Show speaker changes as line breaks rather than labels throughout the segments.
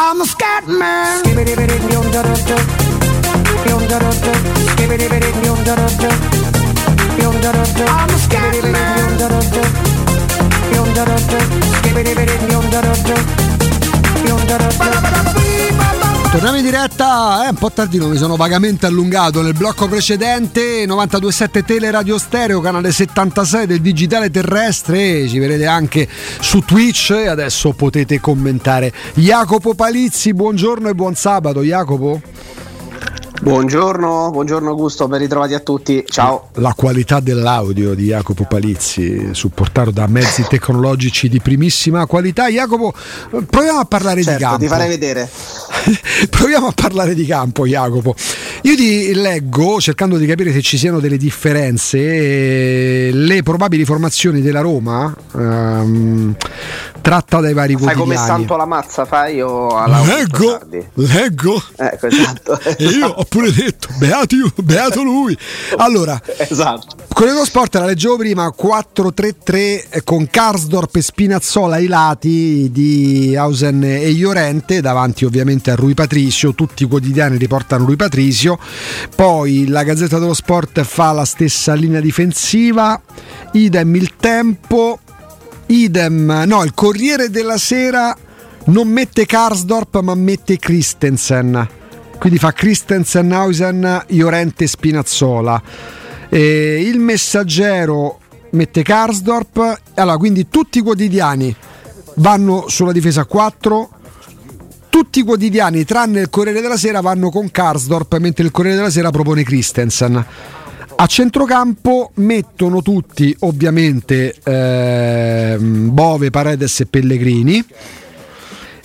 I'm a scat man. I'm a scat man.
Torniamo in diretta, è un po' tardino, mi sono vagamente allungato nel blocco precedente, 92.7 Tele Radio Stereo, canale 76 del digitale terrestre, ci vedete anche su Twitch e adesso potete commentare. Jacopo Palizzi, buongiorno e buon sabato Jacopo.
Buongiorno, buongiorno Augusto, ben ritrovati a tutti. Ciao.
La qualità dell'audio di Jacopo Palizzi, supportato da mezzi tecnologici di primissima qualità. Jacopo, proviamo a parlare
certo,
di campo.
ti farei vedere.
proviamo a parlare di campo, Jacopo. Io ti leggo, cercando di capire se ci siano delle differenze, eh, le probabili formazioni della Roma, ehm, tratta dai vari
Fai
quotidiani.
come Santo la mazza, fai io alla
Leggo, leggo.
Ecco, esatto.
E io ho pure detto, beato, io, beato lui. Allora,
esatto.
Corriere Sport la leggevo prima 4-3-3 con Karsdorp e Spinazzola ai lati di Hausen e Iorente davanti ovviamente a Rui Patricio tutti i quotidiani riportano Rui Patricio poi la Gazzetta dello Sport fa la stessa linea difensiva idem il tempo idem. No il Corriere della Sera non mette Karsdorp ma mette Christensen. Quindi fa Christensen, Hausen, Iorente e Spinazzola eh, il messaggero mette Karsdorp. Allora quindi tutti i quotidiani vanno sulla difesa a 4 tutti i quotidiani tranne il Corriere della Sera vanno con Karsdorp mentre il Corriere della Sera propone Christensen a centrocampo mettono tutti ovviamente ehm, Bove, Paredes e Pellegrini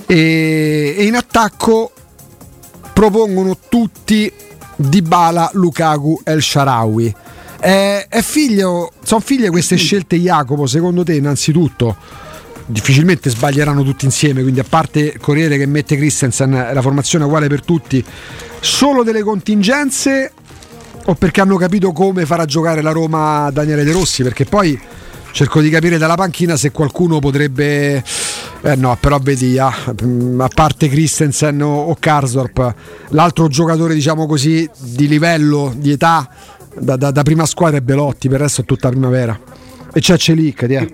e, e in attacco propongono tutti Dybala, Lukaku e El Sharawi. Figlio, sono figlie queste scelte Jacopo, secondo te innanzitutto? Difficilmente sbaglieranno tutti insieme, quindi a parte il Corriere che mette Christensen, la formazione è uguale per tutti, solo delle contingenze o perché hanno capito come farà giocare la Roma Daniele De Rossi? Perché poi cerco di capire dalla panchina se qualcuno potrebbe eh no però vedi ah, a parte Christensen o, Karsdorp l'altro giocatore diciamo così di livello di età da, da, da prima squadra è Belotti per il resto è tutta primavera e c'è Celic.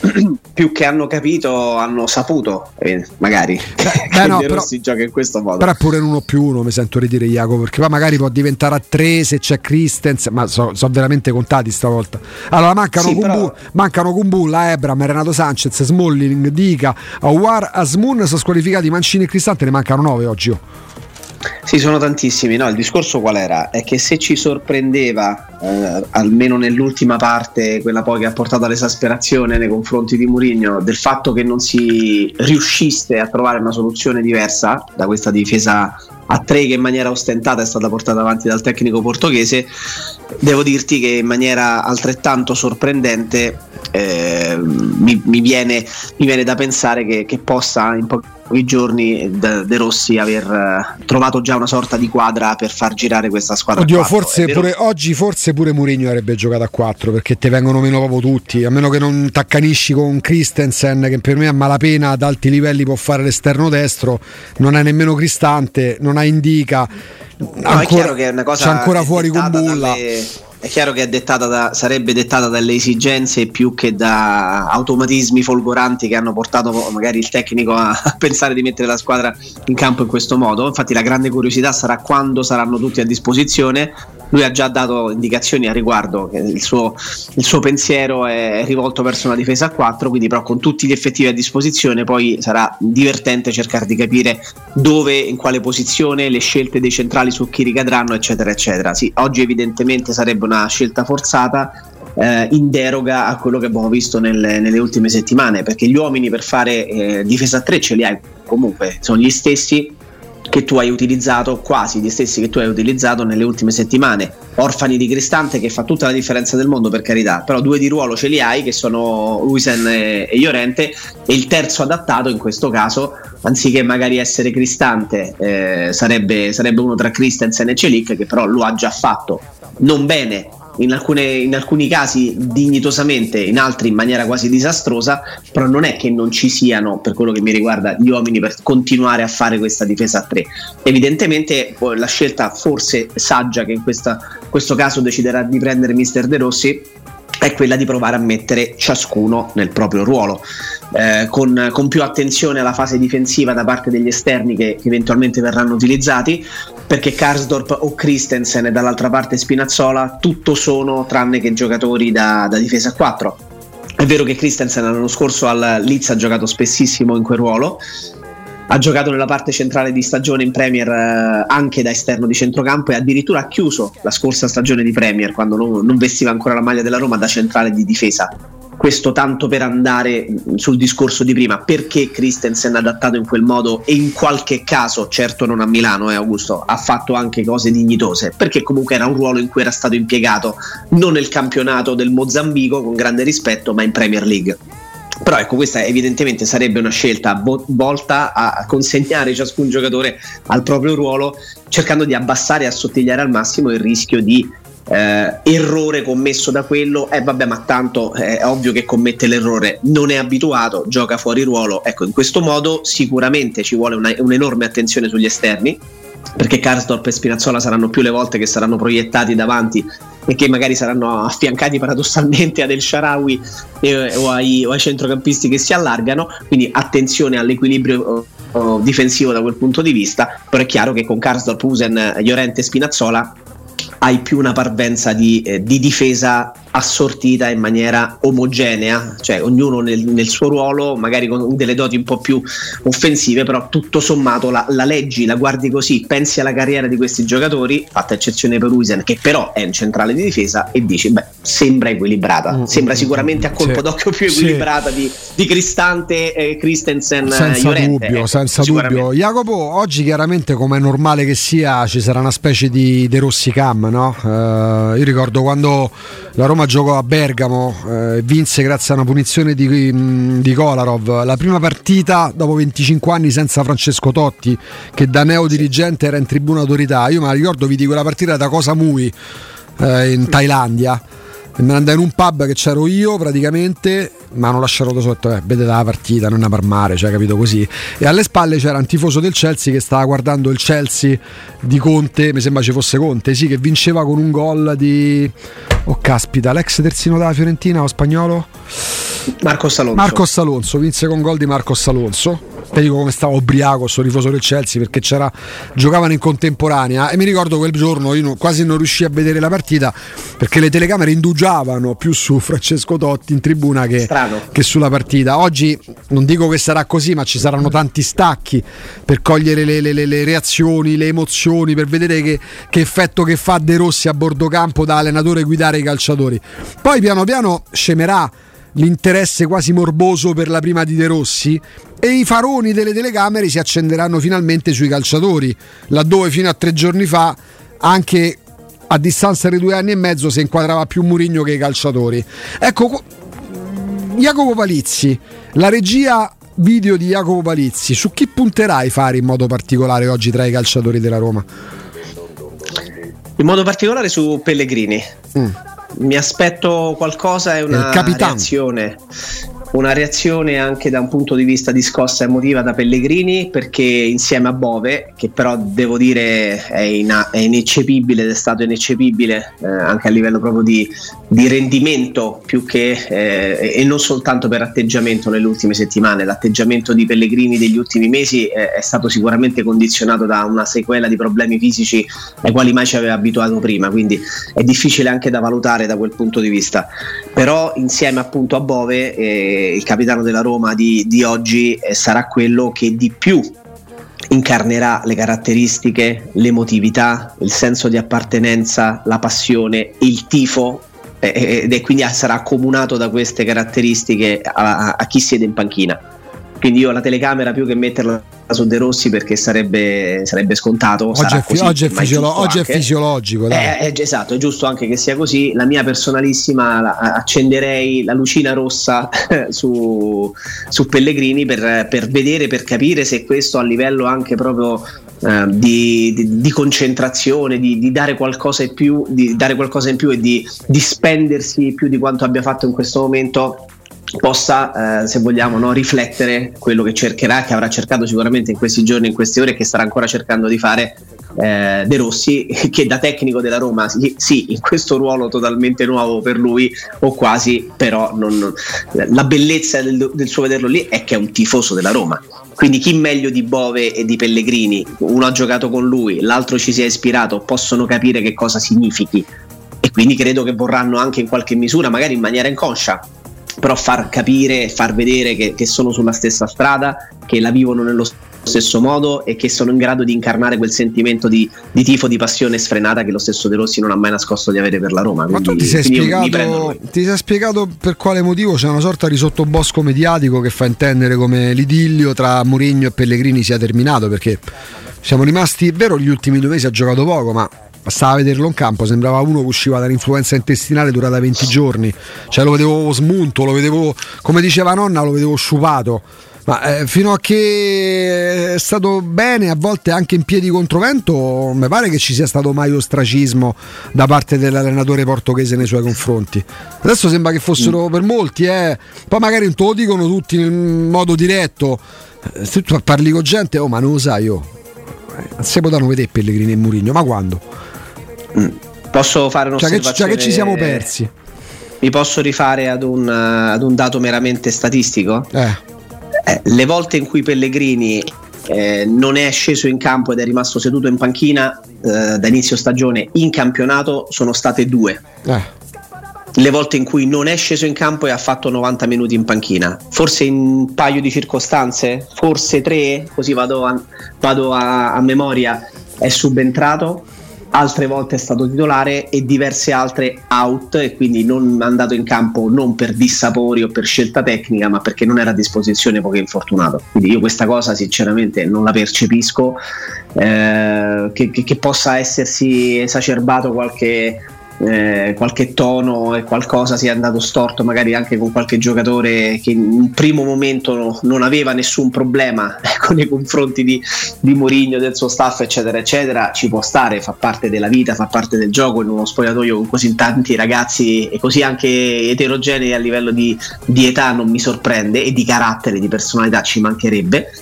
Più che hanno capito, hanno saputo, eh, magari.
Beh,
che
no, però-
Rossi gioca in questo modo.
però è pure un uno più uno mi sento ridire Jacopo perché poi magari può diventare a tre se c'è Christensen ma sono veramente contati stavolta allora mancano
Sì,
Kumbu,
però-
mancano Kumbulla, Ebram, Renato Sanchez Smalling, Dica Awar, Asmun sono squalificati Mancini e Cristante ne mancano nove oggi oh.
Sì, sono tantissimi. No, il discorso qual era? È che se ci sorprendeva, eh, almeno nell'ultima parte, quella poi che ha portato all'esasperazione nei confronti di Mourinho, del fatto che non si riuscisse a trovare una soluzione diversa da questa difesa a tre che in maniera ostentata è stata portata avanti dal tecnico portoghese, devo dirti che in maniera altrettanto sorprendente eh, mi, mi viene, mi viene da pensare che, che possa in pochi giorni De, De Rossi aver eh, trovato già una sorta di quadra per far girare questa squadra.
Oddio, forse
È
pure, oggi forse pure Mourinho avrebbe giocato a 4 perché te vengono meno proprio tutti, a meno che non t'accanisci con Christensen che per me a malapena ad alti livelli può fare l'esterno destro, non hai nemmeno Cristante, non hai Indica,
No, è chiaro che è una cosa
c'è ancora
è
fuori con Bulla.
dalle- è chiaro che dettata da, sarebbe dettata dalle esigenze più che da automatismi folgoranti che hanno portato magari il tecnico a, a, pensare di mettere la squadra in campo in questo modo. Infatti la grande curiosità sarà quando saranno tutti a disposizione. Lui ha già dato indicazioni a riguardo, che il suo, il suo pensiero è rivolto verso una difesa a 4, quindi però con tutti gli effettivi a disposizione poi sarà divertente cercare di capire dove, in quale posizione, le scelte dei centrali su chi ricadranno, eccetera, eccetera. Sì, oggi evidentemente sarebbe una scelta forzata eh, in deroga a quello che abbiamo visto nelle, nelle ultime settimane, perché gli uomini per fare eh, difesa a 3 ce li hai comunque, sono gli stessi che tu hai utilizzato, quasi gli stessi che tu hai utilizzato nelle ultime settimane. Orfani di Cristante che fa tutta la differenza del mondo per carità, però due di ruolo ce li hai che sono Luisen e, e Iorente e il terzo adattato in questo caso, anziché magari essere Cristante, eh, sarebbe, sarebbe, uno tra Christensen e Celic che però lo ha già fatto non bene in, alcune, in, alcuni casi dignitosamente, in altri in maniera quasi disastrosa, però non è che non ci siano, per quello che mi riguarda, gli uomini per continuare a fare questa difesa a tre. Evidentemente la scelta forse saggia che in questa, questo caso deciderà di prendere Mister De Rossi è quella di provare a mettere ciascuno nel proprio ruolo. Eh, con, con, più attenzione alla fase difensiva da parte degli esterni che, che eventualmente verranno utilizzati, perché Karsdorp o Christensen e dall'altra parte Spinazzola tutto sono tranne che giocatori da, da difesa a 4. È vero che Christensen l'anno scorso al Leeds ha giocato spessissimo in quel ruolo, ha giocato nella parte centrale di stagione in Premier eh, anche da esterno di centrocampo e addirittura ha chiuso la scorsa stagione di Premier quando non, non vestiva ancora la maglia della Roma da centrale di difesa questo tanto per andare sul discorso di prima, perché Christensen ha adattato in quel modo e in qualche caso, certo non a Milano, eh, Augusto, ha fatto anche cose dignitose, perché comunque era un ruolo in cui era stato impiegato non nel campionato del Mozambico con grande rispetto, ma in Premier League. Però ecco, questa evidentemente sarebbe una scelta volta a consegnare ciascun giocatore al proprio ruolo, cercando di abbassare e assottigliare al massimo il rischio di eh, errore commesso da quello, eh vabbè ma tanto è ovvio che commette l'errore, non è abituato, gioca fuori ruolo, ecco in questo modo sicuramente ci vuole una, un'enorme attenzione sugli esterni, perché Karsdorp e Spinazzola saranno più le volte che saranno proiettati davanti e che magari saranno affiancati paradossalmente ad El Sharawi eh, o, ai, o, ai, centrocampisti che si allargano, quindi attenzione all'equilibrio oh, difensivo da quel punto di vista, però è chiaro che con Karsdorp, Usen, Llorente e Spinazzola hai più una parvenza di, eh, di difesa assortita in maniera omogenea, cioè ognuno nel, nel, suo ruolo, magari con delle doti un po' più offensive, però tutto sommato la, la, leggi, la guardi così, pensi alla carriera di questi giocatori, fatta eccezione per Uisen, che però è un centrale di difesa, e dici, beh, sembra equilibrata, mm, sembra mm, sicuramente a colpo sì, d'occhio più equilibrata sì. di, di, Cristante, eh, Christensen,
senza
Llorente,
dubbio, ecco, senza dubbio. Jacopo, oggi chiaramente come è normale che sia, ci sarà una specie di De Rossi Cam, no? Uh, io ricordo quando la Roma giocò a Bergamo, eh, vinse grazie a una punizione di, mm, di, Kolarov. La prima partita dopo 25 anni senza Francesco Totti, che da neodirigente era in tribuna autorità. Io me la ricordo, vidi quella partita da Cosa Mui eh, in Thailandia e me ne andai in un pub che c'ero io praticamente ma hanno lasciato da sotto eh, vedete la partita non è per mare cioè capito così. E alle spalle c'era un tifoso del Chelsea che stava guardando il Chelsea di Conte mi sembra ci fosse Conte sì che vinceva con un gol di oh caspita l'ex terzino della Fiorentina o spagnolo?
Marcos Alonso.
Marcos Alonso vinse con gol di Marcos Alonso te dico come stava ubriaco sto rifoso del Chelsea perché c'era, giocavano in contemporanea. E mi ricordo quel giorno io quasi non riuscii a vedere la partita perché le telecamere indugiavano più su Francesco Totti in tribuna che, che sulla partita. Oggi non dico che sarà così ma ci saranno tanti stacchi per cogliere le, le, le, le reazioni le emozioni per vedere che, che effetto che fa De Rossi a bordo campo da allenatore guidare i calciatori. Poi piano piano scemerà l'interesse quasi morboso per la prima di De Rossi e i faroni delle telecamere si accenderanno finalmente sui calciatori, laddove fino a tre giorni fa anche a distanza di due anni e mezzo si inquadrava più Murigno che i calciatori. Ecco, Jacopo Palizzi, la regia video di Jacopo Palizzi, su chi punterai fare in modo particolare oggi tra i calciatori della Roma?
In modo particolare su Pellegrini. Mm mi aspetto qualcosa e una reazione. una reazione anche da un punto di vista di scossa emotiva da Pellegrini perché insieme a Bove, che però devo dire è, in, è ineccepibile ed è stato ineccepibile eh, anche a livello proprio di, di rendimento più che eh, e non soltanto per atteggiamento nelle ultime settimane, l'atteggiamento di Pellegrini degli ultimi mesi eh, è stato sicuramente condizionato da una sequela di problemi fisici ai quali mai ci aveva abituato prima, quindi è difficile anche da valutare da quel punto di vista. Però insieme appunto a Bove eh, il capitano della Roma di, di oggi eh, sarà quello che di più incarnerà le caratteristiche, l'emotività, il senso di appartenenza, la passione, il tifo ed è quindi sarà accomunato da queste caratteristiche a, a chi siede in panchina. Quindi io la telecamera più che metterla su De Rossi perché sarebbe, sarebbe scontato.
Oggi, è,
così,
oggi, è, fisiolo- oggi è, fisiologico.
È, è, esatto, è giusto anche che sia così. La mia personalissima la, accenderei la lucina rossa su, su Pellegrini per, per, vedere, per capire se questo a livello anche proprio eh, di, di, di, concentrazione, di, di, dare qualcosa in più, di dare qualcosa in più e di, di spendersi più di quanto abbia fatto in questo momento possa, eh, se vogliamo, no, riflettere quello che cercherà, che avrà cercato sicuramente in questi giorni, in queste ore, e che starà ancora cercando di fare eh, De Rossi, che da tecnico della Roma, sì, in questo ruolo totalmente nuovo per lui, o quasi, però non, la bellezza del, del suo vederlo lì è che è un tifoso della Roma. Quindi chi meglio di Bove e di Pellegrini, uno ha giocato con lui, l'altro ci si è ispirato, possono capire che cosa significhi. E quindi credo che vorranno anche in qualche misura, magari in maniera inconscia, però far capire, far vedere che, che sono sulla stessa strada, che la vivono nello stesso modo e che sono in grado di incarnare quel sentimento di, di, tifo, di passione sfrenata che lo stesso De Rossi non ha mai nascosto di avere per la Roma.
Ma tu ti sei, spiegato, ti sei, spiegato, per quale motivo c'è una sorta di sottobosco mediatico che fa intendere come l'idillio tra Mourinho e Pellegrini sia terminato perché siamo rimasti, è vero, gli ultimi due mesi ha giocato poco, ma bastava vederlo in campo, sembrava uno che usciva dall'influenza intestinale durata 20 giorni, cioè lo vedevo smunto, lo vedevo, come diceva nonna, lo vedevo sciupato. Ma eh, fino a che è stato bene, a volte anche in piedi controvento, mi pare che ci sia stato mai ostracismo da parte dell'allenatore portoghese nei suoi confronti. Adesso sembra che fossero mm. per molti, eh. poi magari non te lo dicono tutti in modo diretto. Eh, se tu parli con gente, oh ma non lo sai io. Eh, non si potranno vedere Pellegrini e Murigno, ma quando?
Mm. Posso fare un'osservazione?
Cioè che, cioè che ci siamo persi.
Mi posso rifare ad un, ad un dato meramente statistico?
Eh.
Eh, le volte in cui Pellegrini eh, non è sceso in campo ed è rimasto seduto in panchina eh, da inizio stagione in campionato sono state due.
Eh.
Le volte in cui non è sceso in campo e ha fatto 90 minuti in panchina, forse in un paio di circostanze, forse tre, così vado a, vado a, a memoria, è subentrato altre volte è stato titolare e diverse altre out e quindi non andato in campo non per dissapori o per scelta tecnica ma perché non era a disposizione poco infortunato. Quindi io questa cosa sinceramente non la percepisco eh, che, che, che possa essersi esacerbato qualche eh, qualche tono e qualcosa sia andato storto magari anche con qualche giocatore che in un primo momento non aveva nessun problema ecco, i confronti di, di Mourinho, del suo staff eccetera eccetera. Ci può stare, fa parte della vita fa parte del gioco in uno spogliatoio con così tanti ragazzi e così anche eterogenei a livello di, di età non mi sorprende e di carattere, di personalità ci mancherebbe.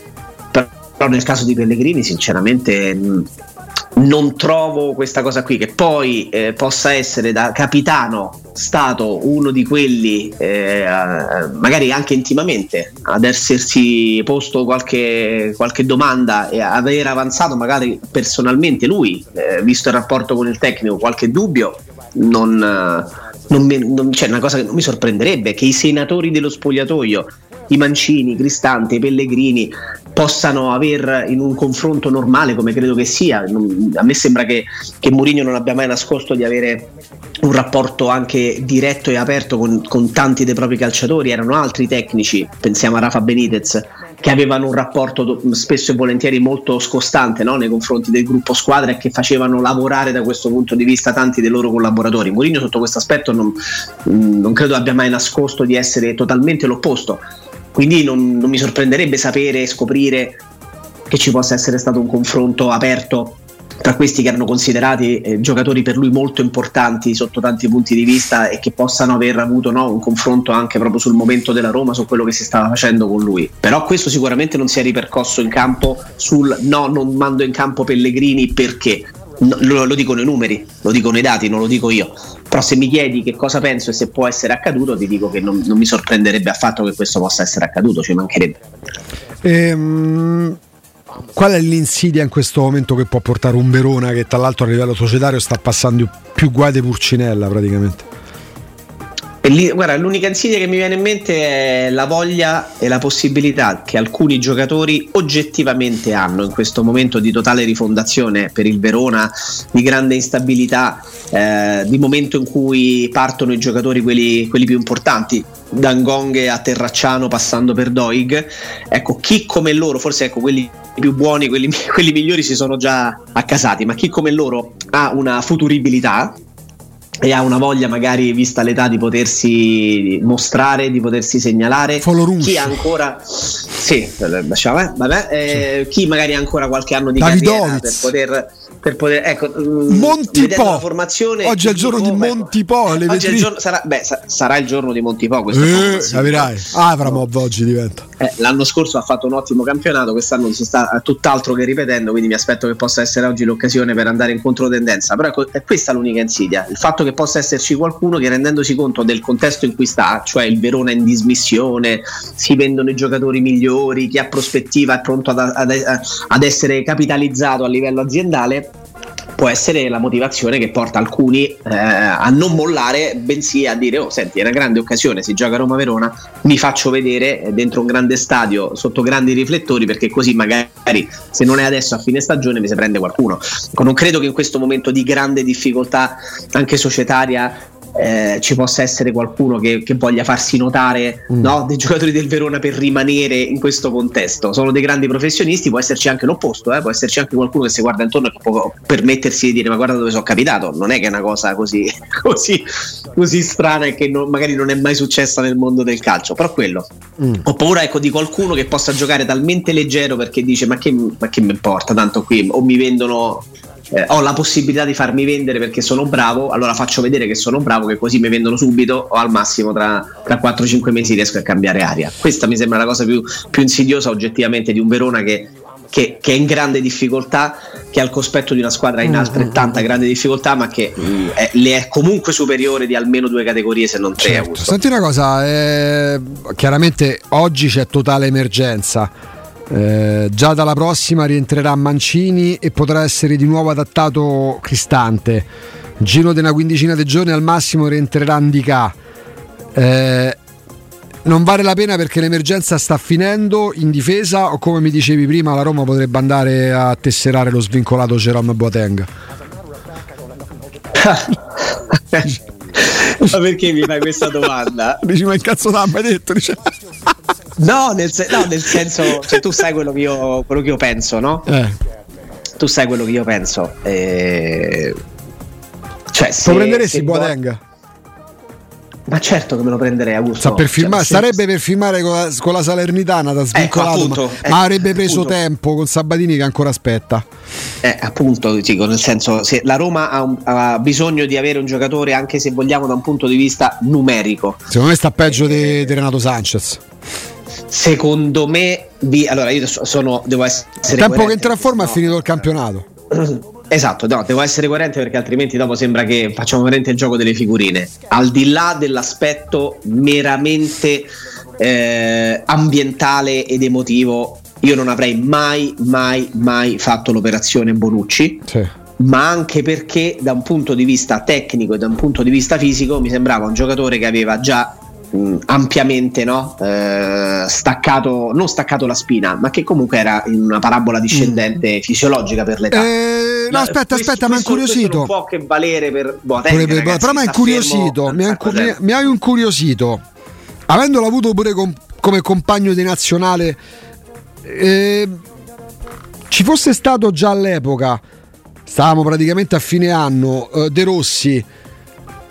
Però nel caso di Pellegrini sinceramente non trovo questa cosa qui che poi eh, possa essere da capitano stato uno di quelli eh, magari anche intimamente ad essersi posto qualche, qualche domanda e aver avanzato magari personalmente lui eh, visto il rapporto con il tecnico qualche dubbio non, non, mi, non c'è cioè, una cosa che non mi sorprenderebbe che i senatori dello spogliatoio i Mancini, Cristante, i Pellegrini possano aver in un confronto normale come credo che sia a me sembra che, che Mourinho non abbia mai nascosto di avere un rapporto anche diretto e aperto con, con tanti dei propri calciatori erano altri tecnici pensiamo a Rafa Benitez che avevano un rapporto spesso e volentieri molto scostante no? nei confronti del gruppo squadra e che facevano lavorare da questo punto di vista tanti dei loro collaboratori. Mourinho sotto questo aspetto non, non credo abbia mai nascosto di essere totalmente l'opposto quindi non, non mi sorprenderebbe sapere e scoprire che ci possa essere stato un confronto aperto tra questi che erano considerati eh, giocatori per lui molto importanti sotto tanti punti di vista e che possano aver avuto no, un confronto anche proprio sul momento della Roma, su quello che si stava facendo con lui. Però questo sicuramente non si è ripercosso in campo sul no, non mando in campo Pellegrini perché. No, lo, lo, dicono i numeri, lo dicono i dati, non lo dico io. Però se mi chiedi che cosa penso e se può essere accaduto, ti dico che non, non mi sorprenderebbe affatto che questo possa essere accaduto, ci mancherebbe.
Ehm, qual è l'insidia in questo momento che può portare un Verona che tra l'altro a livello societario sta passando più guai di Purcinella praticamente?
Lì, guarda, l'unica insidia che mi viene in mente è la voglia e la possibilità che alcuni giocatori oggettivamente hanno in questo momento di totale rifondazione per il Verona, di grande instabilità, eh, di momento in cui partono i giocatori quelli, quelli più importanti, da Ngonghe a Terracciano passando per Doig. Ecco, chi come loro, forse ecco, quelli più buoni, quelli, quelli migliori si sono già accasati, ma chi come loro ha una futuribilità e ha una voglia magari vista l'età di potersi mostrare, di potersi segnalare. Chi ha ancora sì, lasciamo, eh, vabbè, eh, chi magari ha ancora qualche anno di Davidovic. carriera per poter per poter ecco
mm, Montipo formazione oggi è il giorno di Montipo oggi
il giorno, sarà, beh, sarà, il giorno di Montipo questo
eh, capirai. Avramov oggi diventa.
Eh, l'anno scorso ha fatto un ottimo campionato quest'anno si sta tutt'altro che ripetendo quindi mi aspetto che possa essere oggi l'occasione per andare in controtendenza però ecco, è questa l'unica insidia il fatto che possa esserci qualcuno che rendendosi conto del contesto in cui sta cioè il Verona in dismissione si vendono i giocatori migliori chi ha prospettiva è pronto ad, ad, ad essere capitalizzato a livello aziendale può essere la motivazione che porta alcuni eh, a non mollare, bensì a dire: Oh, senti, è una grande occasione. Si gioca Roma-Verona, mi faccio vedere dentro un grande stadio sotto grandi riflettori, perché così magari se non è adesso a fine stagione mi si prende qualcuno. Non credo che in questo momento di grande difficoltà anche societaria eh, ci possa essere qualcuno che, che voglia farsi notare mm. no, dei giocatori del Verona per rimanere in questo contesto. Sono dei grandi professionisti, può esserci anche l'opposto, eh? può esserci anche qualcuno che si guarda intorno e può permettersi di dire ma guarda dove sono capitato, non è che è una cosa così, così, così strana e che non, magari non è mai successa nel mondo del calcio, però quello. Mm. Ho paura ecco, di qualcuno che possa giocare talmente leggero perché dice ma che, ma che mi importa, tanto qui o mi vendono eh, ho la possibilità di farmi vendere perché sono bravo, allora faccio vedere che sono bravo, che così mi vendono subito o al massimo tra, tra 4-5 mesi riesco a cambiare aria. Questa mi sembra la cosa più, più insidiosa oggettivamente di un Verona che, che, che, è in grande difficoltà, che ha il cospetto di una squadra in mm, altrettanta mm, mm. grande difficoltà, ma che mh, è, le è comunque superiore di almeno due categorie, se non tre.
Certo. Senti una cosa, eh, chiaramente oggi c'è totale emergenza eh, già dalla prossima rientrerà Mancini e potrà essere di nuovo adattato Cristante. Giro di una quindicina di giorni al massimo rientrerà Andicà. Eh, non vale la pena perché l'emergenza sta finendo in difesa o come mi dicevi prima la Roma potrebbe andare a tesserare lo svincolato Jerome Boateng.
ma perché mi fai questa domanda?
Dici ma il cazzo t'ha mai detto? Dice.
No nel, se- no, nel, senso, cioè, tu sai quello che io, quello che io penso, no? Eh. Tu sai quello che io penso. Eh...
Cioè, se, Lo prenderesti Boateng?
Ma certo che me lo prenderei Augusto.
Per firmare, cioè, sarebbe per firmare con la, con la Salernitana da ecco, svincolato, ecco, appunto, ma, eh, ma, avrebbe preso appunto. tempo con Sabatini che ancora aspetta.
Eh, appunto, dico, nel senso, se la Roma ha, un, ha, bisogno di avere un giocatore, anche se vogliamo da un punto di vista numerico.
Secondo me sta peggio di, di Renato Sanchez.
Secondo me, vi, allora io sono, devo essere.
Il tempo che entra a forma no. è finito il campionato.
Esatto, no, devo essere coerente perché altrimenti dopo sembra che facciamo veramente il gioco delle figurine. Al di là dell'aspetto meramente eh, ambientale ed emotivo, io non avrei mai, mai, mai fatto l'operazione Bonucci. Sì. Ma anche perché da un punto di vista tecnico e da un punto di vista fisico mi sembrava un giocatore che aveva già mh, ampiamente no? eh, staccato, non staccato la spina, ma che comunque era in una parabola discendente mm. fisiologica per l'età.
Eh, no, aspetta, questo, aspetta, mi ha incuriosito.
Non può che valere per Boateng, ragazzi,
però mi ha incuriosito, mi, mi, mi hai incuriosito. Avendolo avuto pure com- come compagno di nazionale, eh, ci fosse stato già all'epoca, stavamo praticamente a fine anno, eh, De Rossi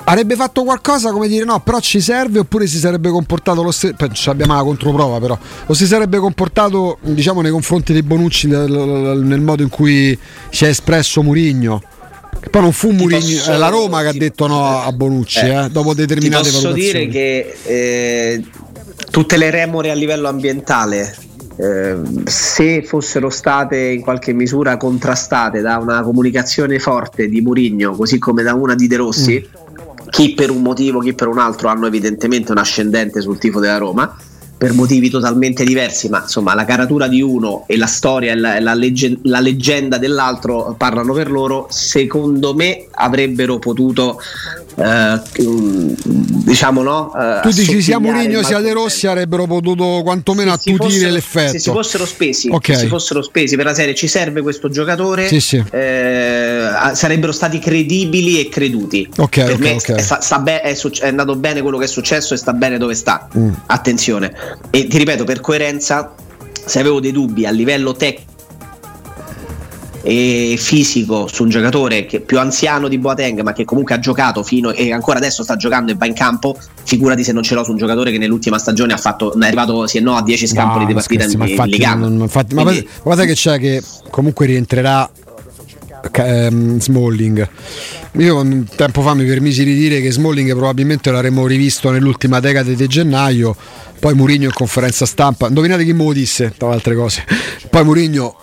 avrebbe fatto qualcosa come dire no, però ci serve oppure si sarebbe comportato lo stesso, ci abbiamo la controprova però, o si sarebbe comportato diciamo nei confronti dei Bonucci nel modo in cui si è espresso Murigno. Poi non fu Murigno, è la Roma che ha detto no a Bonucci eh, eh, dopo determinate
ti posso dire che eh, tutte le remore a livello ambientale eh, se fossero state in qualche misura contrastate da una comunicazione forte di Murigno così come da una di De Rossi mm chi per un motivo, chi per un altro hanno evidentemente un ascendente sul tifo della Roma per motivi totalmente diversi, ma insomma la caratura di uno e la storia e la, la, legge, la, leggenda dell'altro parlano per loro, secondo me avrebbero potuto eh, diciamo no
eh, tu dici sia Mourinho sia De Rossi avrebbero potuto quantomeno se attutire fossero, l'effetto se
si fossero spesi okay. si fossero spesi per la serie ci serve questo giocatore
sì, sì.
Eh, sarebbero stati credibili e creduti
okay,
per
okay,
me
okay.
Sta, sta be- è, è, andato bene quello che è successo e sta bene dove sta mm. attenzione e ti ripeto per coerenza se avevo dei dubbi a livello tecnico e fisico su un giocatore che più anziano di Boateng ma che comunque ha giocato fino e ancora adesso sta giocando e va in campo figurati se non ce l'ho su un giocatore che nell'ultima stagione ha fatto è arrivato sì e no a 10 scampoli
no,
di partita
scherzi,
in,
ma infatti,
in
non, infatti, Quindi, ma guarda che c'è che comunque rientrerà ehm, Smalling. Io tempo fa mi permisi di dire che Smalling probabilmente l'avremmo rivisto nell'ultima decade di gennaio poi Murigno in conferenza stampa indovinate chi me lo disse tra le altre cose? Poi Murigno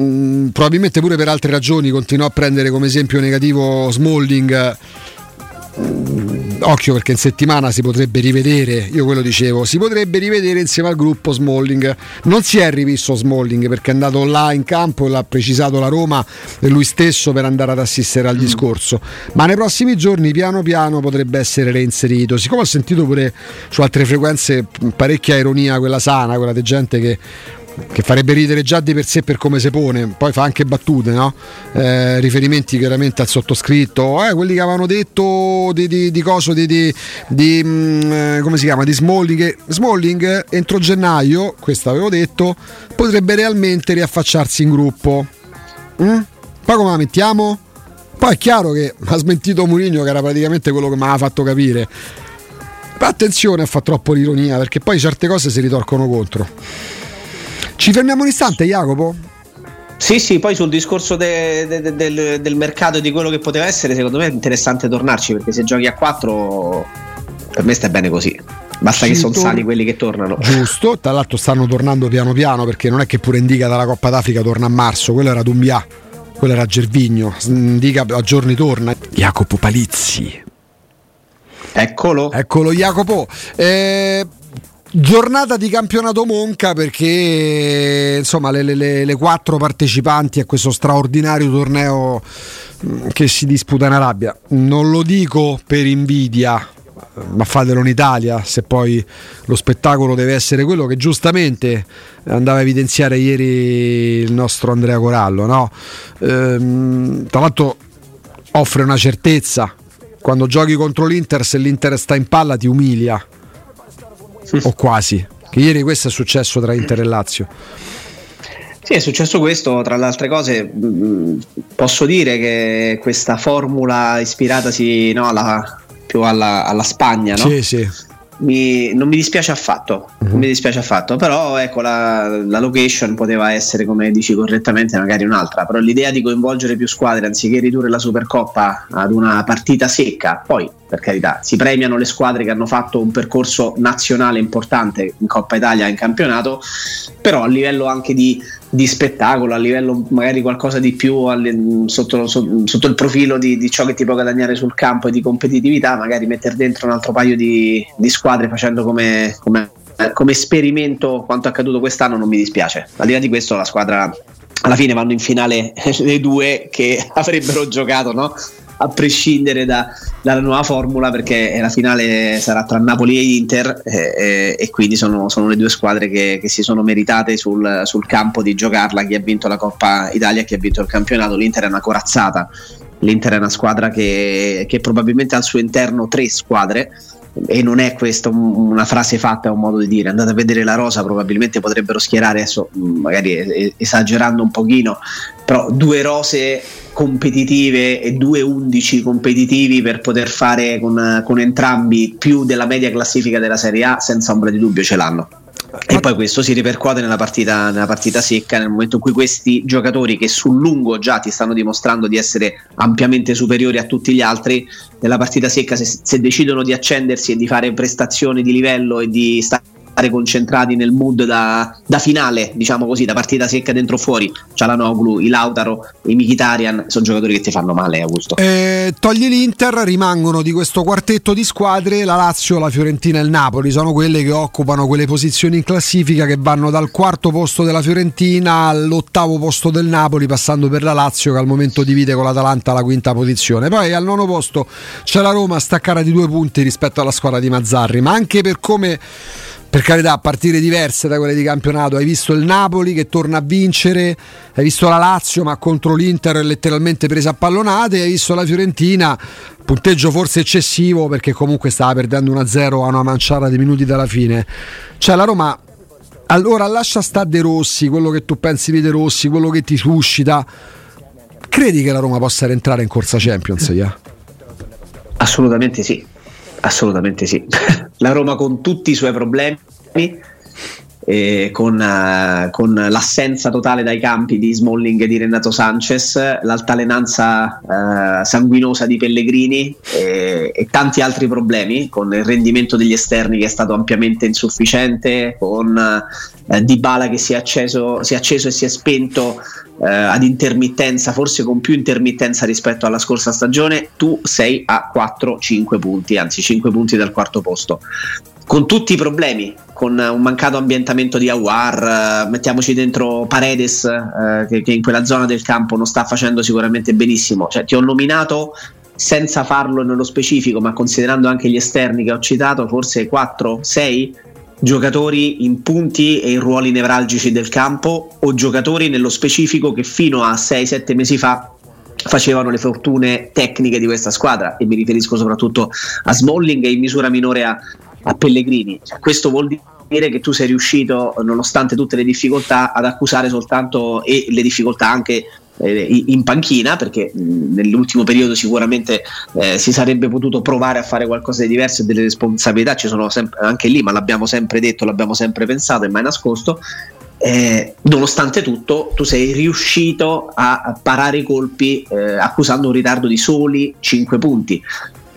Mm, probabilmente pure per altre ragioni continuò a prendere come esempio negativo Smalling. Mm, occhio perché in settimana si potrebbe rivedere, io quello dicevo, si potrebbe rivedere insieme al gruppo Smalling. Non si è rivisto Smalling perché è andato là in campo e l'ha precisato la Roma e lui stesso per andare ad assistere al mm. discorso. Ma nei prossimi giorni piano piano potrebbe essere reinserito. Siccome ho sentito pure su altre frequenze parecchia ironia, quella sana, quella di gente che che farebbe ridere già di per sé per come si pone, poi fa anche battute, no? eh, riferimenti chiaramente al sottoscritto, eh, quelli che avevano detto di, di, di coso di, di, di mm, eh, come si chiama, di Smalling, Smalling entro gennaio, questo avevo detto, potrebbe realmente riaffacciarsi in gruppo. Mm? Poi come la mettiamo? Poi è chiaro che ha smentito Mourinho che era praticamente quello che mi aveva fatto capire. Ma attenzione a fare troppo l'ironia perché poi certe cose si ritorcono contro. Ci fermiamo un istante, Jacopo?
Sì, sì, poi sul discorso de, de, de, del, del, mercato e di quello che poteva essere, secondo me è interessante tornarci perché se giochi a 4 per me sta bene così. Basta Ci che sono sani quelli che tornano.
Giusto, tra l'altro stanno tornando piano piano perché non è che pure Indica dalla Coppa d'Africa torna a marzo, quello era Dumbia, quello era Gervigno, Indica a giorni torna. Jacopo Palizzi.
Eccolo.
Eccolo Jacopo. Eh, Giornata di campionato Monca perché insomma le, le, le, quattro partecipanti a questo straordinario torneo mm, che si disputa in Arabia. Non lo dico per invidia, ma fatelo in Italia se poi lo spettacolo deve essere quello che giustamente andava a evidenziare ieri il nostro Andrea Corallo. No? Ehm, tra l'altro offre una certezza. Quando giochi contro l'Inter, se l'Inter sta in palla ti umilia o quasi. Che ieri questo è successo tra Inter e Lazio.
Sì, è successo questo, tra le altre cose mm, posso dire che questa formula ispiratasi no, alla, più alla, alla Spagna, no?
Sì, sì
mi, non mi dispiace affatto, uh-huh. mi dispiace affatto, però ecco la, la, location poteva essere come dici correttamente magari un'altra, però l'idea di coinvolgere più squadre anziché ridurre la Supercoppa ad una partita secca, poi per carità si premiano le squadre che hanno fatto un percorso nazionale importante in Coppa Italia e in campionato, però a livello anche di di spettacolo, a livello magari qualcosa di più alle, sotto, sotto, il profilo di, di, ciò che ti può guadagnare sul campo e di competitività, magari mettere dentro un altro paio di, di squadre facendo come, come, come esperimento quanto accaduto quest'anno non mi dispiace. Al di là di questo la squadra alla fine vanno in finale le due che avrebbero giocato no? A prescindere da, dalla nuova formula perché la finale sarà tra Napoli e Inter eh, e quindi sono, sono, le due squadre che, che si sono meritate sul, sul, campo di giocarla chi ha vinto la Coppa Italia chi ha vinto il campionato l'Inter è una corazzata l'Inter è una squadra che, che probabilmente ha al suo interno tre squadre e non è questa una frase fatta, è un modo di dire. Andate a vedere la rosa, probabilmente potrebbero schierare adesso, magari esagerando un pochino, però due rose competitive e due 11 competitivi per poter fare con, con entrambi più della media classifica della Serie A senza ombra di dubbio ce l'hanno. E poi questo si ripercuote nella partita, nella partita, secca nel momento in cui questi giocatori che sul lungo già ti stanno dimostrando di essere ampiamente superiori a tutti gli altri nella partita secca se, se decidono di accendersi e di fare prestazioni di livello e di stare concentrati nel mood da, da, finale, diciamo così, da partita secca dentro o fuori. Cialanoglu, i Lautaro, i Michitarian, sono giocatori che ti fanno male, Augusto.
Eh, togli l'Inter, rimangono di questo quartetto di squadre la Lazio, la Fiorentina e il Napoli, sono quelle che occupano quelle posizioni in classifica che vanno dal quarto posto della Fiorentina all'ottavo posto del Napoli, passando per la Lazio che al momento divide con l'Atalanta la quinta posizione. Poi al nono posto c'è la Roma staccata di due punti rispetto alla squadra di Mazzarri, ma anche per come per carità, partite diverse da quelle di campionato. Hai visto il Napoli che torna a vincere, hai visto la Lazio, ma contro l'Inter è letteralmente presa a pallonate. Hai visto la Fiorentina, punteggio forse eccessivo perché comunque stava perdendo 1-0 a una manciata di minuti dalla fine. Cioè, la Roma. Allora lascia stare De Rossi, quello che tu pensi di De Rossi, quello che ti suscita. Credi che la Roma possa rientrare in corsa Champions? Yeah?
Assolutamente sì Assolutamente sì. La Roma con tutti i suoi problemi, eh, con, uh, con, l'assenza totale dai campi di Smalling e di Renato Sanchez, l'altalenanza uh, sanguinosa di Pellegrini e, tanti altri problemi, con il rendimento degli esterni che è stato ampiamente insufficiente, con uh, Dybala che si è, acceso, si è acceso e si è spento eh, ad intermittenza, forse con più intermittenza rispetto alla scorsa stagione, tu sei a 4-5 punti, anzi 5 punti dal quarto posto. Con tutti i problemi, con un mancato ambientamento di Awar, eh, mettiamoci dentro Paredes eh, che, che in quella zona del campo non sta facendo sicuramente benissimo. Cioè, ti ho nominato senza farlo nello specifico, ma considerando anche gli esterni che ho citato, forse 4, 6 giocatori in punti e in ruoli nevralgici del campo o giocatori nello specifico che fino a 6-7 mesi fa facevano le fortune tecniche di questa squadra e mi riferisco soprattutto a Smalling e in misura minore a, a Pellegrini. Cioè, questo vuol dire che tu sei riuscito, nonostante tutte le difficoltà, ad accusare soltanto e le difficoltà anche eh, in panchina perché nell'ultimo periodo sicuramente eh, si sarebbe potuto provare a fare qualcosa di diverso e delle responsabilità. Ci sono sempre, anche lì ma l'abbiamo sempre detto l'abbiamo sempre pensato e mai nascosto. Eh, nonostante tutto tu sei riuscito a, parare i colpi eh, accusando un ritardo di soli 5 punti.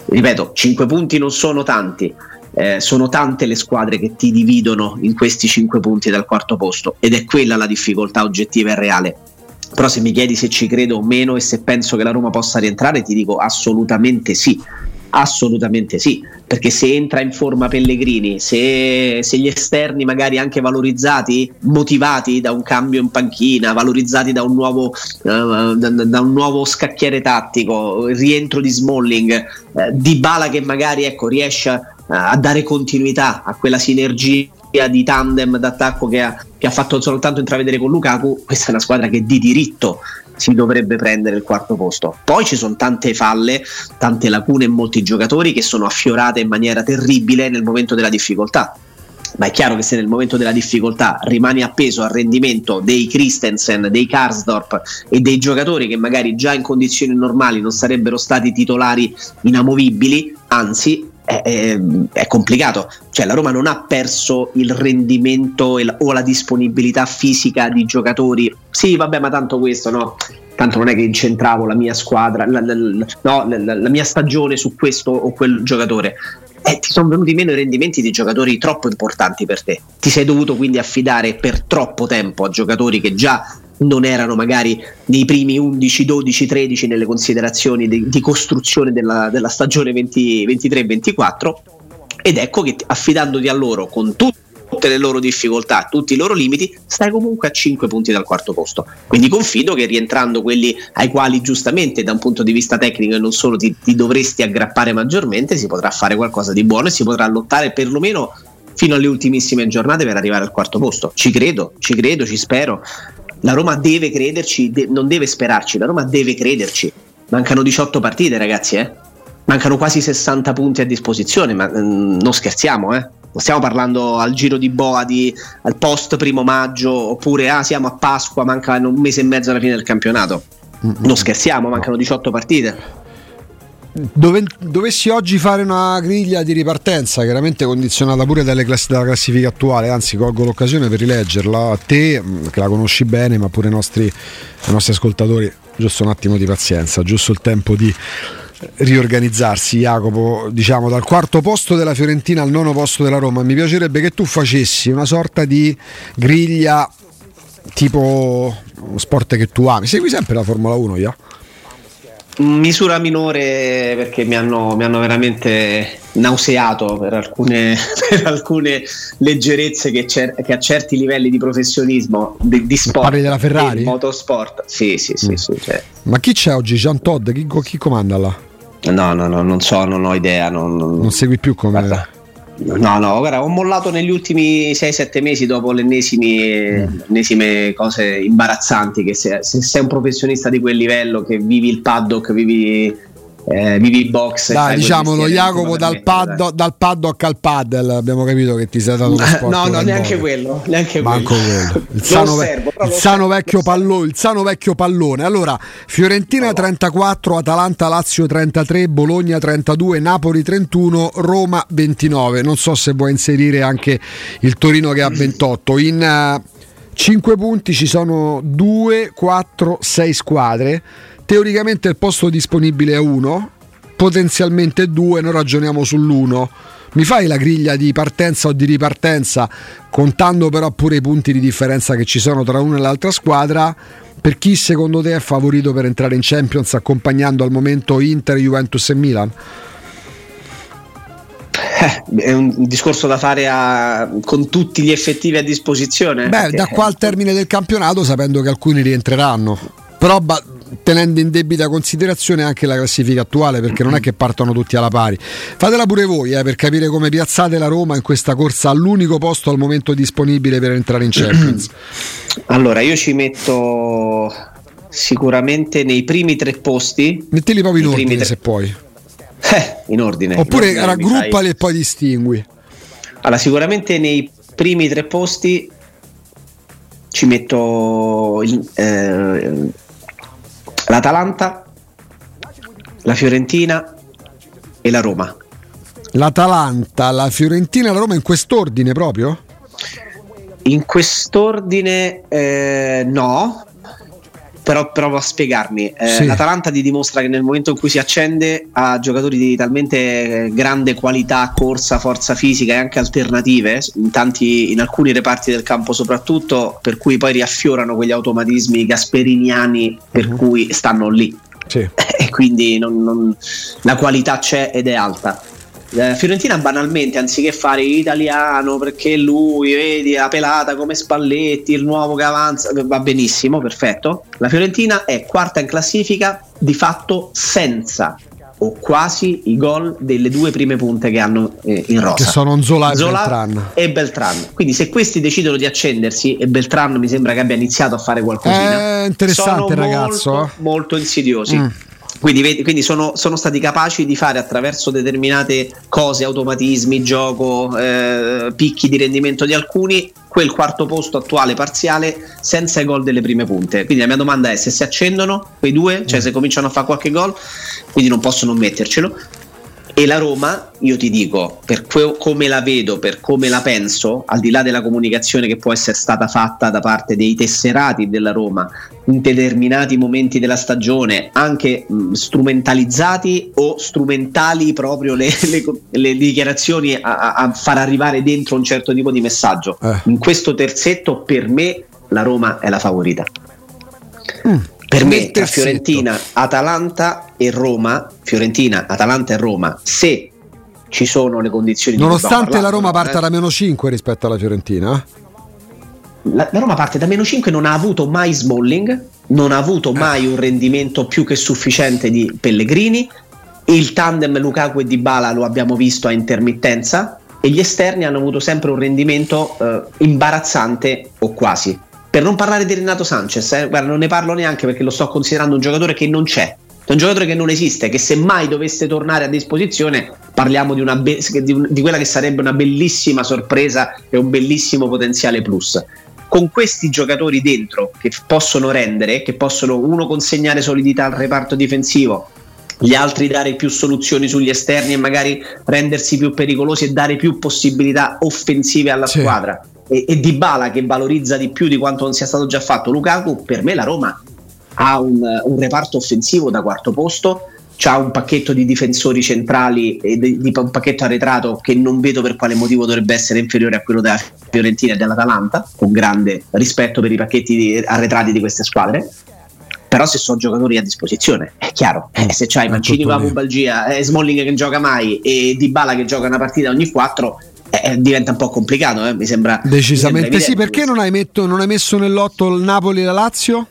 Ripeto 5 punti non sono tanti eh, sono tante le squadre che ti dividono in questi 5 punti dal quarto posto ed è quella la difficoltà oggettiva e reale però se mi chiedi se ci credo o meno e se penso che la Roma possa rientrare, ti dico assolutamente sì. Assolutamente sì, perché se entra in forma Pellegrini, se, se, gli esterni magari anche valorizzati, motivati da un cambio in panchina, valorizzati da un nuovo, uh, da, da un nuovo scacchiere tattico, rientro di Smalling, uh, di Bala che magari ecco, riesce uh, a dare continuità a quella sinergia di tandem d'attacco che ha, che ha fatto soltanto intravedere con Lukaku, questa è una squadra che di diritto si dovrebbe prendere il quarto posto. Poi ci sono tante falle, tante lacune in molti giocatori che sono affiorate in maniera terribile nel momento della difficoltà. Ma è chiaro che se nel momento della difficoltà rimani appeso al rendimento dei Christensen, dei Karsdorp e dei giocatori che magari già in condizioni normali non sarebbero stati titolari inamovibili, anzi è, è, è, complicato. Cioè, la Roma non ha perso il rendimento la, o la disponibilità fisica di giocatori. Sì, vabbè, ma tanto questo no. Tanto non è che incentravo la mia squadra, la, la, no, la mia stagione su questo o quel giocatore. Eh, ti sono venuti meno i rendimenti di giocatori troppo importanti per te. Ti sei dovuto quindi affidare per troppo tempo a giocatori che già non erano magari nei primi 11, 12, 13 nelle considerazioni di, di costruzione della, della stagione 23-24 ed ecco che affidandoti a loro con tutte le loro difficoltà, tutti i loro limiti, stai comunque a 5 punti dal quarto posto. Quindi confido che rientrando quelli ai quali giustamente da un punto di vista tecnico e non solo ti, ti dovresti aggrappare maggiormente, si potrà fare qualcosa di buono e si potrà lottare perlomeno fino alle ultimissime giornate per arrivare al quarto posto. Ci credo, ci credo, ci spero. La Roma deve crederci, de- non deve sperarci, la Roma deve crederci. Mancano 18 partite, ragazzi, eh? Mancano quasi 60 punti a disposizione, ma mm, non scherziamo, eh? stiamo parlando al giro di boa di, al post primo maggio oppure ah, siamo a Pasqua, manca un mese e mezzo alla fine del campionato. Non scherziamo, mancano 18 partite.
Dove, dovessi oggi fare una griglia di ripartenza, chiaramente condizionata pure class- dalla classifica attuale, anzi colgo l'occasione per rileggerla a te, mm, che la conosci bene, ma pure ai nostri, ai nostri ascoltatori, giusto un attimo di pazienza, giusto il tempo di riorganizzarsi. Jacopo diciamo dal quarto posto della Fiorentina al nono posto della Roma. Mi piacerebbe che tu facessi una sorta di griglia tipo sport che tu ami. Segui sempre la Formula 1 ja?
Misura minore perché mi hanno, mi hanno veramente nauseato per alcune, per alcune leggerezze che, cer- che, a certi livelli di professionismo di, di sport
parli della Ferrari?
motorsport sì sì sì, mm. sì cioè.
ma chi c'è oggi? Jean Todd? Chi, chi comanda là?
no no no non so non ho idea non, non...
non segui più come Guarda
No, no, guarda, ho mollato negli ultimi 6-7 mesi dopo le ennesime cose imbarazzanti. Che se, se, sei un professionista di quel livello, che vivi il paddock, vivi eh, vivi box.
Dai, diciamolo, Jacopo, dal, paddo, dal, paddock al paddle abbiamo capito che ti sei dato uno sport.
no, no, neanche quello, neanche
quello. quello. Il, sano, osservo, il, sano vecchio pallone, il sano vecchio pallone. Allora, Fiorentina no. 34, Atalanta Lazio 33, Bologna 32, Napoli 31, Roma 29. Non so se vuoi inserire anche il Torino che ha 28. In uh, 5 punti ci sono 2, 4, 6 squadre teoricamente il posto disponibile è uno, potenzialmente due, noi ragioniamo sull'uno. Mi fai la griglia di partenza o di ripartenza, contando però pure i punti di differenza che ci sono tra una e l'altra squadra, per chi secondo te è favorito per entrare in Champions accompagnando al momento Inter, Juventus e Milan?
Eh, è un discorso da fare a, con tutti gli effettivi a disposizione.
Beh, da qua al termine del campionato, sapendo che alcuni rientreranno. Però ba- tenendo in debita considerazione anche la classifica attuale perché non è che partono tutti alla pari. Fatela pure voi eh, per capire come piazzate la Roma in questa corsa all'unico posto al momento disponibile per entrare in Champions.
Allora, io ci metto sicuramente nei primi tre posti.
Mettili proprio in ordine tre... se puoi.
Eh, in ordine.
Oppure
in ordine,
raggruppali e poi distingui.
Allora, sicuramente nei primi tre posti ci metto il, eh, l'Atalanta, la Fiorentina e la Roma.
L'Atalanta, la Fiorentina e la Roma in quest'ordine proprio?
In quest'ordine eh, no, però provo a spiegarmi. Eh, sì. L'Atalanta ti dimostra che nel momento in cui si accende ha giocatori di talmente grande qualità, corsa, forza fisica e anche alternative in, tanti, in alcuni reparti del campo soprattutto, per cui poi riaffiorano quegli automatismi gasperiniani per uh-huh. cui stanno lì. Sì. E quindi non, non, la qualità c'è ed è alta. Eh, Fiorentina banalmente anziché fare italiano perché lui vedi la pelata come Spalletti il nuovo che avanza va benissimo perfetto. La Fiorentina è quarta in classifica di fatto senza o quasi i gol delle due prime punte che hanno eh, in rosa.
Che sono Zola, Zola e Beltran.
e Beltran. Quindi se questi decidono di accendersi e Beltran mi sembra che abbia iniziato a fare qualcosina
è interessante ragazzo
molto,
eh.
molto insidiosi. Mm quindi, quindi sono, sono, stati capaci di fare attraverso determinate cose, automatismi, gioco, eh, picchi di rendimento di alcuni, quel quarto posto attuale parziale senza i gol delle prime punte. Quindi la mia domanda è se si accendono quei due, cioè se cominciano a fare qualche gol, quindi non possono mettercelo e la Roma, io ti dico, per que- come la vedo, per come la penso, al di là della comunicazione che può essere stata fatta da parte dei tesserati della Roma in determinati momenti della stagione, anche mh, strumentalizzati o strumentali proprio le, le, le dichiarazioni a, a, far arrivare dentro un certo tipo di messaggio. Eh. In questo terzetto, per me, la Roma è la favorita. Mm per me tra Fiorentina, Atalanta e Roma, Fiorentina, Atalanta e Roma, se ci sono le condizioni
nonostante la Roma parta eh? da meno 5 rispetto alla Fiorentina
la, la, Roma parte da meno 5 non ha avuto mai Smalling non ha avuto eh. mai un rendimento più che sufficiente di Pellegrini il tandem Lukaku e Dybala lo abbiamo visto a intermittenza e gli esterni hanno avuto sempre un rendimento eh, imbarazzante o quasi per non parlare di Renato Sanchez, eh, guarda, non ne parlo neanche perché lo sto considerando un giocatore che non c'è. È un giocatore che non esiste, che se mai dovesse tornare a disposizione parliamo di, una be- di, di quella che sarebbe una bellissima sorpresa e un bellissimo potenziale plus con questi giocatori dentro che possono rendere, che possono uno consegnare solidità al reparto difensivo, gli altri dare più soluzioni sugli esterni e magari rendersi più pericolosi e dare più possibilità offensive alla sì. squadra. E, e Di Bala che valorizza di più di quanto non sia stato già fatto Lukaku, per me la Roma ha un, un reparto offensivo da quarto posto, ha un pacchetto di difensori centrali e di, di, un pacchetto arretrato che non vedo per quale motivo dovrebbe essere inferiore a quello della Fiorentina e dell'Atalanta, con grande rispetto per i pacchetti di, arretrati di queste squadre. Però se sono giocatori a disposizione, è chiaro, eh, se c'hai Mancini, Vamu, Balgia, eh, Smalling che non gioca mai e Dybala che gioca una partita ogni quattro, eh, eh diventa un po' complicato, eh, mi sembra.
Decisamente mi sembra sì, perché non hai, metto, non hai messo nell'otto il Napoli e la Lazio?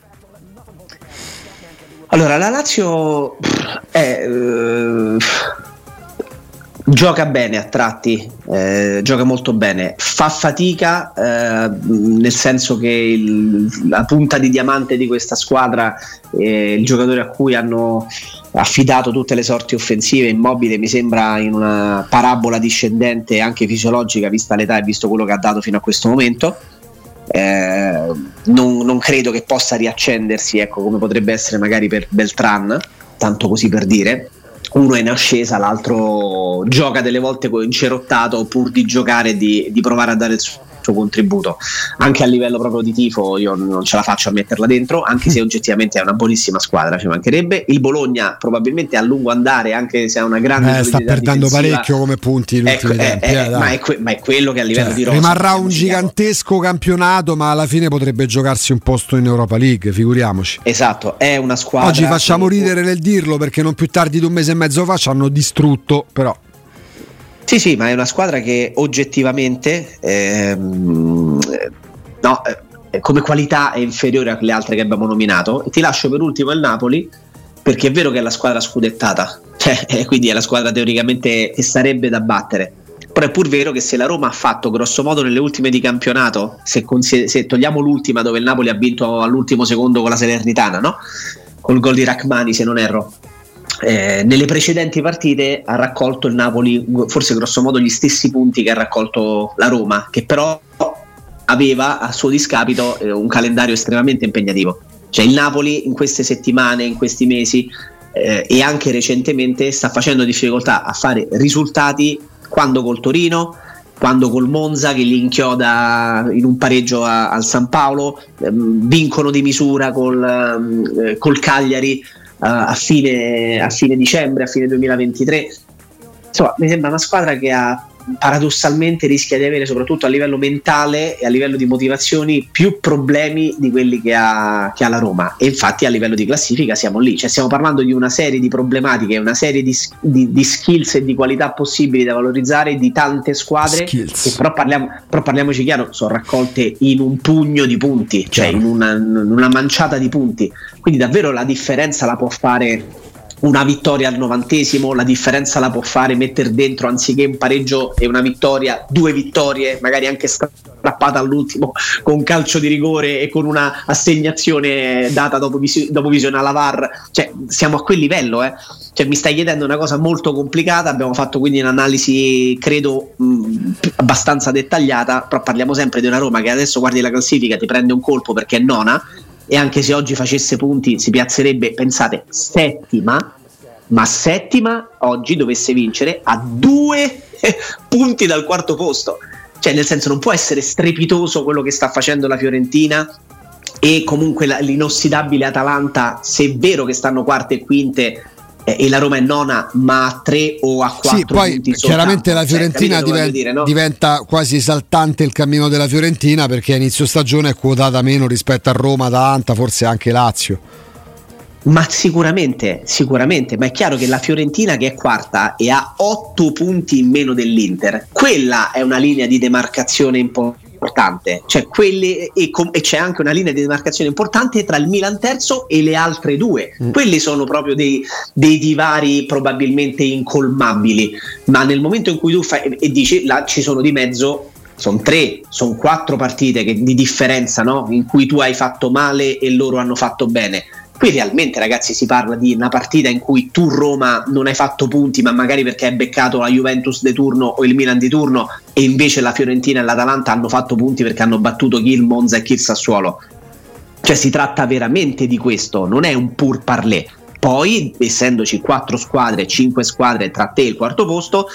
Allora, la Lazio è, eh, gioca bene a tratti, eh, gioca molto bene, fa fatica eh, nel senso che il, la punta di diamante di questa squadra, il giocatore a cui hanno affidato tutte le sorti offensive, immobile mi sembra in una parabola discendente anche fisiologica vista l'età e visto quello che ha dato fino a questo momento eh, non, non, credo che possa riaccendersi ecco, come potrebbe essere magari per Beltran, tanto così per dire. Uno è in ascesa, l'altro gioca delle volte incerottato pur di giocare e di, di provare a dare il suo suo contributo. Anche a livello proprio di tifo io non ce la faccio a metterla dentro, anche se oggettivamente è una buonissima squadra, ci mancherebbe. Il Bologna probabilmente a lungo andare, anche se ha una grande...
Eh, sta perdendo parecchio come punti in
ecco, è, è, eh, ma, è que- ma, è quello che a livello cioè, di
rosa... Rimarrà un gigantesco campionato, ma alla fine potrebbe giocarsi un posto in Europa League, figuriamoci.
Esatto, è una squadra...
Oggi facciamo ridere nel dirlo perché non più tardi di un mese e mezzo fa ci hanno distrutto, però...
Sì, sì, ma è una squadra che oggettivamente ehm, no, eh, come qualità è inferiore alle altre che abbiamo nominato. Ti lascio per ultimo il Napoli, perché è vero che è la squadra scudettata, cioè, quindi è la squadra teoricamente che sarebbe da battere. Però è pur vero che se la Roma ha fatto grosso modo nelle ultime di campionato, se, se togliamo l'ultima dove il Napoli ha vinto all'ultimo secondo con la Salernitana, no? Col gol di Rachmani, se non erro eh, nelle precedenti partite ha raccolto il Napoli forse grosso modo gli stessi punti che ha raccolto la Roma, che però aveva a suo discapito eh, un calendario estremamente impegnativo. Cioè il Napoli in queste settimane, in questi mesi eh, e anche recentemente sta facendo difficoltà a fare risultati quando col Torino, quando col Monza che li inchioda in un pareggio a, al San Paolo, ehm, vincono di misura col, ehm, col Cagliari a, fine, a fine dicembre, a fine 2023. Insomma, mi sembra una squadra che ha paradossalmente rischia di avere soprattutto a livello mentale e a livello di motivazioni più problemi di quelli che ha, che ha, la Roma. E infatti a livello di classifica siamo lì, cioè stiamo parlando di una serie di problematiche, una serie di, di, di skills e di qualità possibili da valorizzare di tante squadre però, parliamo, però parliamoci chiaro sono raccolte in un pugno di punti, cioè in una, in una manciata di punti, quindi davvero la differenza la può fare una vittoria al novantesimo, la differenza la può fare mettere dentro anziché un pareggio e una vittoria, due vittorie, magari anche strappata all'ultimo con calcio di rigore e con una assegnazione data dopo, vis- dopo visione alla VAR. Cioè, siamo a quel livello, eh. Cioè, mi stai chiedendo una cosa molto complicata. Abbiamo fatto quindi un'analisi, credo, mh, abbastanza dettagliata. Però parliamo sempre di una Roma che adesso guardi la classifica, ti prende un colpo perché è nona e anche se oggi facesse punti si piazzerebbe, pensate, settima, ma settima oggi dovesse vincere a due punti dal quarto posto. Cioè, nel senso, non può essere strepitoso quello che sta facendo la Fiorentina e comunque l'inossidabile Atalanta, se è vero che stanno quarte e quinte, eh, e la Roma è nona ma a 3 o a 4
sì, poi chiaramente la cioè, Fiorentina cioè, diventa, dire, no? diventa, quasi esaltante il cammino della Fiorentina perché a inizio stagione è quotata meno rispetto a Roma, Atalanta, forse anche Lazio.
Ma sicuramente, sicuramente, ma è chiaro che la Fiorentina che è quarta e ha 8 punti in meno dell'Inter, quella è una linea di demarcazione importante importante, cioè quelli, e, com- e, c'è anche una linea di demarcazione importante tra il Milan terzo e le altre due. Mm. Quelli sono proprio dei, dei, divari probabilmente incolmabili, ma nel momento in cui tu fai e, e dici là ci sono di mezzo sono tre, sono quattro partite che, di differenza no? in cui tu hai fatto male e loro hanno fatto bene. Qui realmente, ragazzi, si parla di una partita in cui tu, Roma, non hai fatto punti, ma magari perché hai beccato la Juventus di turno o il Milan di turno, e invece la Fiorentina e l'Atalanta hanno fatto punti perché hanno battuto il Monza e il Sassuolo. Cioè, si tratta veramente di questo, non è un pur parler. Poi, essendoci quattro squadre, cinque squadre tra te e il quarto posto,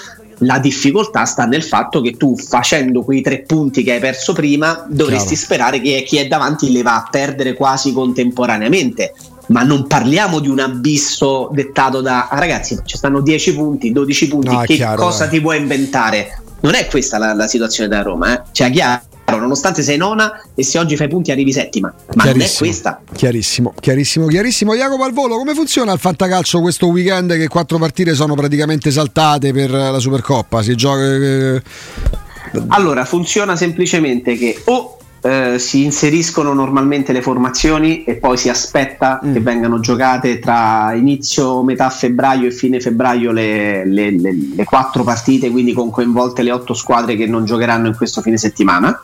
la difficoltà sta nel fatto che tu facendo quei tre punti che hai perso prima dovresti Chiaro. sperare che chi è davanti le va a perdere quasi contemporaneamente ma non parliamo di un abisso dettato da ah, ragazzi ci stanno 10 punti 12 punti no, che chiaro, cosa eh. ti puoi inventare non è questa la, la situazione da Roma eh? cioè chiaro nonostante sei nona e se oggi fai punti arrivi settima. Ma non è questa.
Chiarissimo, chiarissimo, chiarissimo. Jacopo al volo, come funziona il fantacalcio questo weekend che quattro partite sono praticamente saltate per la Supercoppa? Si gioca... Eh,
allora, funziona semplicemente che o eh, si inseriscono normalmente le formazioni e poi si aspetta mm. che vengano giocate tra inizio metà febbraio e fine febbraio le, le, le, le, quattro partite, quindi con coinvolte le otto squadre che non giocheranno in questo fine settimana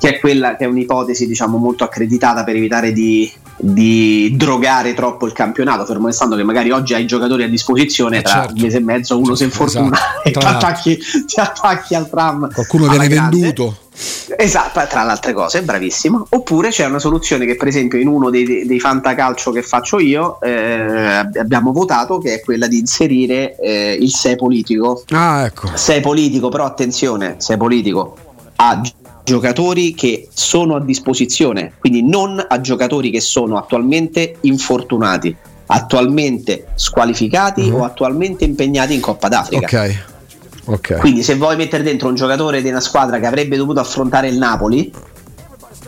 che è quella che è un'ipotesi diciamo molto accreditata per evitare di, di drogare troppo il campionato, fermo restando che magari oggi hai giocatori a disposizione eh tra certo. un mese e mezzo uno certo, si infortuna esatto. e ti attacchi, ti attacchi, al tram.
Qualcuno viene grande. venduto.
Esatto, tra le altre cose, bravissimo. Oppure c'è una soluzione che, per esempio, in uno dei, dei fantacalcio che faccio io eh, abbiamo votato, che è quella di inserire eh, il sei politico.
Ah, ecco.
Sei politico, però attenzione, sei politico a giocatori che sono a disposizione, quindi non a giocatori che sono attualmente infortunati, attualmente squalificati uh-huh. o attualmente impegnati in Coppa d'Africa.
Ok. Okay.
Quindi se vuoi mettere dentro un giocatore di una squadra che avrebbe dovuto affrontare il Napoli,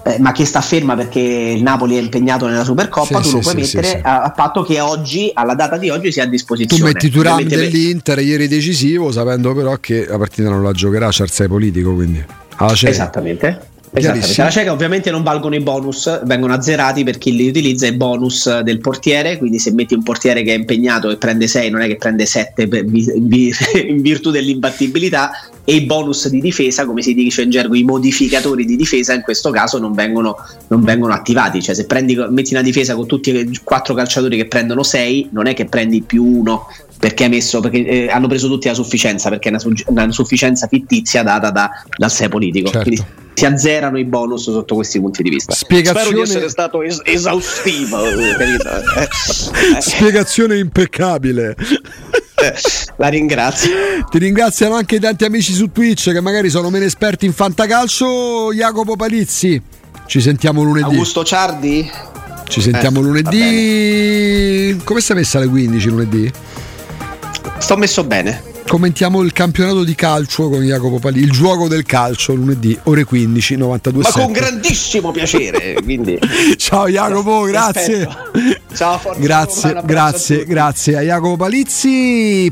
eh, ma che sta ferma perché il Napoli è impegnato nella Supercoppa, sì, tu sì, lo puoi sì, mettere a, a, patto che oggi, alla data di oggi, sia a disposizione.
Tu metti Turam dell'Inter ieri decisivo, sapendo però che la partita non la giocherà Cersei politico, quindi
alla cieca. Esattamente. Esattamente. Alla cieca ovviamente non valgono i bonus, vengono azzerati per chi li utilizza i bonus del portiere, quindi se metti un portiere che è impegnato e prende 6 non è che prende 7 in virtù dell'imbattibilità e i bonus di difesa, come si dice in gergo, i modificatori di difesa in questo caso non vengono, non vengono attivati, cioè se prendi, metti una difesa con tutti i quattro calciatori che prendono 6 non è che prendi più uno perché, messo, perché eh, hanno preso tutti la sufficienza, perché è una, una sufficienza fittizia data da, dal 6 politico. Certo. Quindi si azzerano i bonus sotto questi punti di vista.
Spiegazione...
Spero di essere stato es- esaustivo.
Eh. Spiegazione impeccabile.
Eh, la ringrazio.
Ti ringraziano anche i tanti amici su Twitch che magari sono meno esperti in fantacalcio. Jacopo Palizzi, ci sentiamo lunedì.
Augusto Ciardi.
Ci sentiamo eh, lunedì. Come stai messa alle 15 lunedì?
Sto messo bene.
Commentiamo il campionato di calcio con Jacopo Palì, il gioco del calcio lunedì, ore 15, 92
Ma 7. con grandissimo piacere. Quindi.
Ciao Jacopo, grazie.
Ciao, forza
Grazie, grazie, grazie a Jacopo Palizzi.